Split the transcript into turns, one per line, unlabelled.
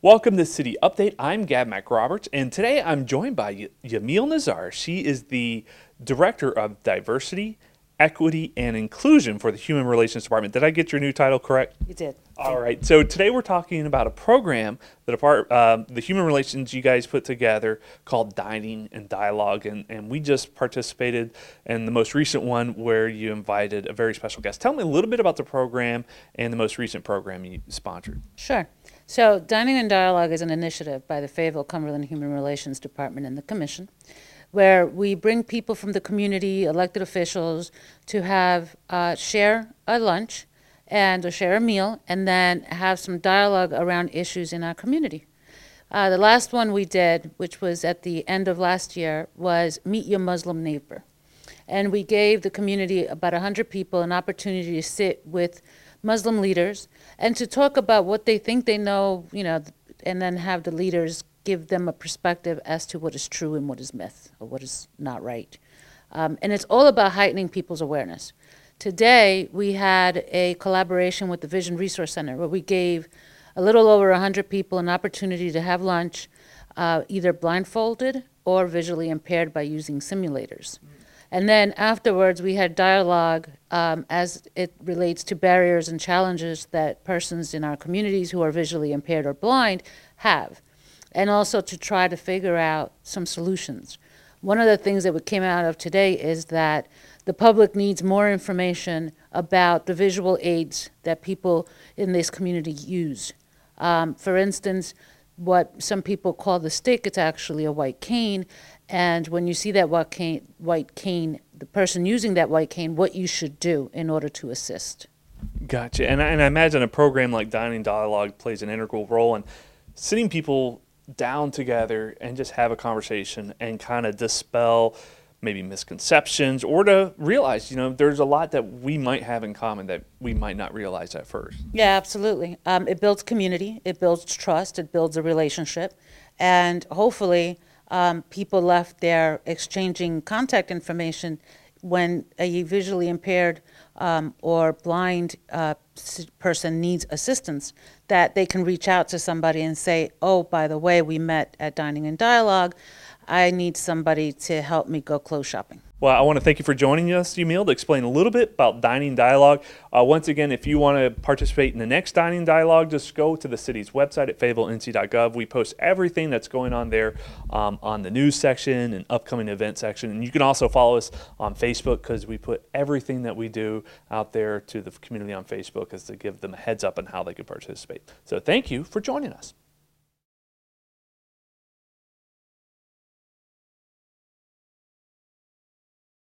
Welcome to City Update. I'm Gab McRoberts, and today I'm joined by Y- Yamil Nazar. She is the Director of Diversity, Equity, and Inclusion for the Human Relations Department. Did I get your new title correct?
You did.
All right. So today we're talking about a program that a part, um, the human relations you guys put together called Dining and Dialogue, and, and we just participated in the most recent one where you invited a very special guest. Tell me a little bit about the program and the most recent program you sponsored.
Sure. So, Dining and Dialogue is an initiative by the Fayetteville Cumberland Human Relations Department and the Commission, where we bring people from the community, elected officials, to have uh, share a lunch and or share a meal, and then have some dialogue around issues in our community. Uh, the last one we did, which was at the end of last year, was Meet Your Muslim Neighbor. And we gave the community, about 100 people, an opportunity to sit with Muslim leaders and to talk about what they think they know, you know, and then have the leaders give them a perspective as to what is true and what is myth or what is not right. Um, and it's all about heightening people's awareness. Today, we had a collaboration with the Vision Resource Center where we gave a little over 100 people an opportunity to have lunch, uh, either blindfolded or visually impaired by using simulators. And then afterwards, we had dialogue um, as it relates to barriers and challenges that persons in our communities who are visually impaired or blind have, and also to try to figure out some solutions. One of the things that came out of today is that the public needs more information about the visual aids that people in this community use. Um, for instance, what some people call the stick, it's actually a white cane. And when you see that white cane, white cane, the person using that white cane, what you should do in order to assist.
Gotcha. And I, and I imagine a program like Dining Dialogue plays an integral role in sitting people down together and just have a conversation and kind of dispel maybe misconceptions or to realize, you know, there's a lot that we might have in common that we might not realize at first.
Yeah, absolutely. Um, it builds community, it builds trust, it builds a relationship, and hopefully, um, people left there exchanging contact information when a visually impaired um, or blind uh, person needs assistance, that they can reach out to somebody and say, "Oh, by the way, we met at Dining and Dialogue. I need somebody to help me go clothes shopping."
Well, I want to thank you for joining us, Emil, to explain a little bit about Dining Dialogue. Uh, once again, if you want to participate in the next Dining Dialogue, just go to the city's website at fayetteville.nc.gov. We post everything that's going on there um, on the news section and upcoming event section. And you can also follow us on Facebook because we put everything that we do out there to the community on Facebook as to give them a heads up on how they can participate. So thank you for joining us.